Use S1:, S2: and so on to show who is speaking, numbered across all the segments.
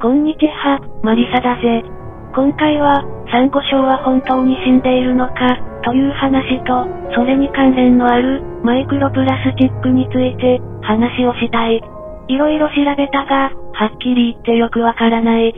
S1: こんにちは、マリサだぜ。今回は、サンゴ礁は本当に死んでいるのか、という話と、それに関連のある、マイクロプラスチックについて、話をしたい。いろいろ調べたが、はっきり言ってよくわからない。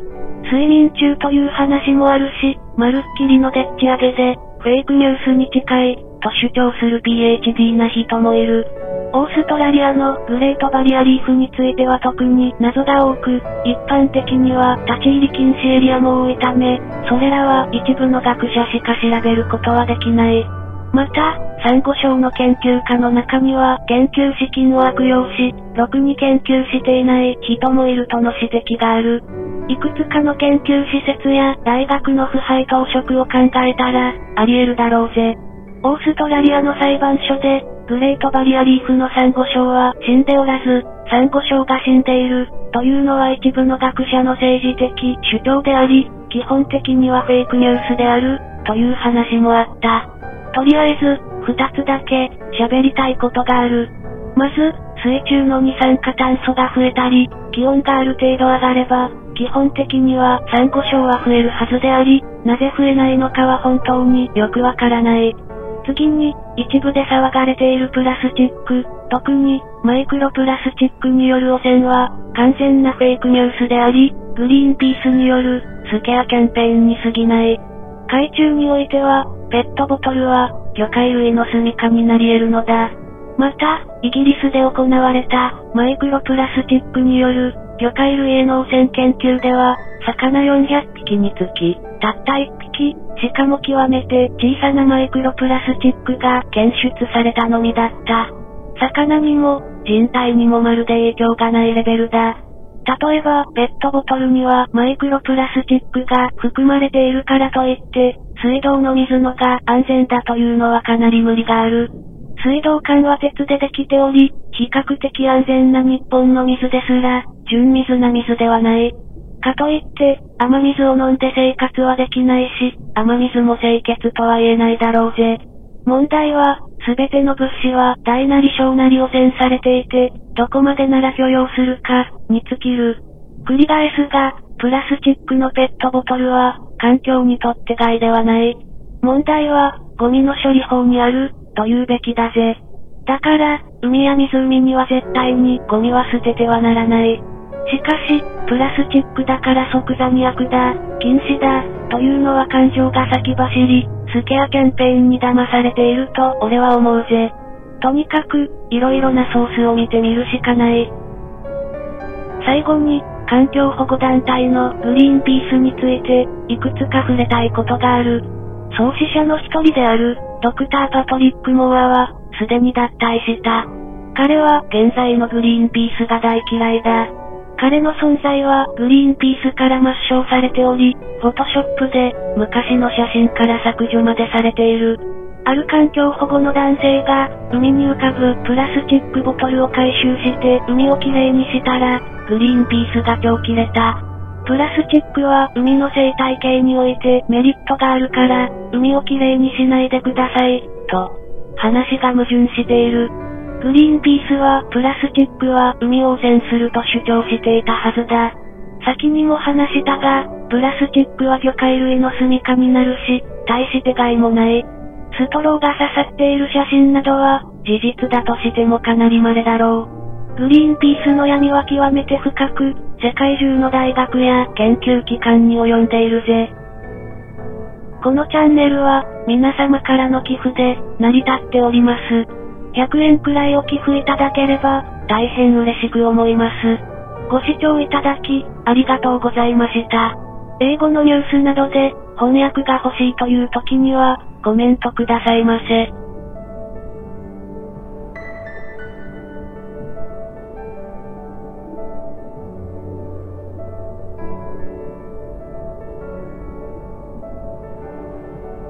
S1: 睡眠中という話もあるし、まるっきりのでっち上げで、フェイクニュースに近い、と主張する PhD な人もいる。オーストラリアのグレートバリアリーフについては特に謎が多く、一般的には立ち入り禁止エリアも多いため、それらは一部の学者しか調べることはできない。また、サンゴ礁の研究家の中には研究資金を悪用し、ろくに研究していない人もいるとの指摘がある。いくつかの研究施設や大学の腐敗当職を考えたら、あり得るだろうぜ。オーストラリアの裁判所で、グレートバリアリーフのサンゴ礁は死んでおらず、サンゴ礁が死んでいる、というのは一部の学者の政治的主張であり、基本的にはフェイクニュースである、という話もあった。とりあえず、二つだけ、喋りたいことがある。まず、水中の二酸化炭素が増えたり、気温がある程度上がれば、基本的にはサンゴ礁は増えるはずであり、なぜ増えないのかは本当によくわからない。次に、一部で騒がれているプラスチック、特に、マイクロプラスチックによる汚染は、完全なフェイクニュースであり、グリーンピースによる、スケアキャンペーンに過ぎない。海中においては、ペットボトルは、魚介類の住処になり得るのだ。また、イギリスで行われた、マイクロプラスチックによる、魚介類への汚染研究では、魚400匹につき、たった1匹、しかも極めて小さなマイクロプラスチックが検出されたのみだった。魚にも、人体にもまるで影響がないレベルだ。例えば、ペットボトルにはマイクロプラスチックが含まれているからといって、水道の水のが安全だというのはかなり無理がある。水道管は鉄でできており、比較的安全な日本の水ですら、純水な水ではない。かといって、雨水を飲んで生活はできないし、雨水も清潔とは言えないだろうぜ。問題は、すべての物資は大なり小なり汚染されていて、どこまでなら許容するか、に尽きる。繰り返すが、プラスチックのペットボトルは、環境にとって害ではない。問題は、ゴミの処理法にある、と言うべきだぜ。だから、海や湖には絶対にゴミは捨ててはならない。しかし、プラスチックだから即座に悪だ、禁止だ、というのは感情が先走り、スケアキャンペーンに騙されていると俺は思うぜ。とにかく、色々なソースを見てみるしかない。最後に、環境保護団体のグリーンピースについて、いくつか触れたいことがある。創始者の一人である、ドクター・パトリック・モアは、すでに脱退した。彼は現在のグリーンピースが大嫌いだ。彼の存在はグリーンピースから抹消されており、フォトショップで昔の写真から削除までされている。ある環境保護の男性が海に浮かぶプラスチックボトルを回収して海をきれいにしたら、グリーンピースが今日切れた。プラスチックは海の生態系においてメリットがあるから、海をきれいにしないでください、と。話が矛盾している。グリーンピースはプラスチックは海を汚染すると主張していたはずだ。先にも話したが、プラスチックは魚介類の住処になるし、大して害もない。ストローが刺さっている写真などは、事実だとしてもかなり稀だろう。グリーンピースの闇は極めて深く、世界中の大学や研究機関に及んでいるぜ。このチャンネルは、皆様からの寄付で、成り立っております。100円くらいお寄付いただければ、大変嬉しく思います。ご視聴いただき、ありがとうございました。英語のニュースなどで、翻訳が欲しいという時には、コメントくださいませ。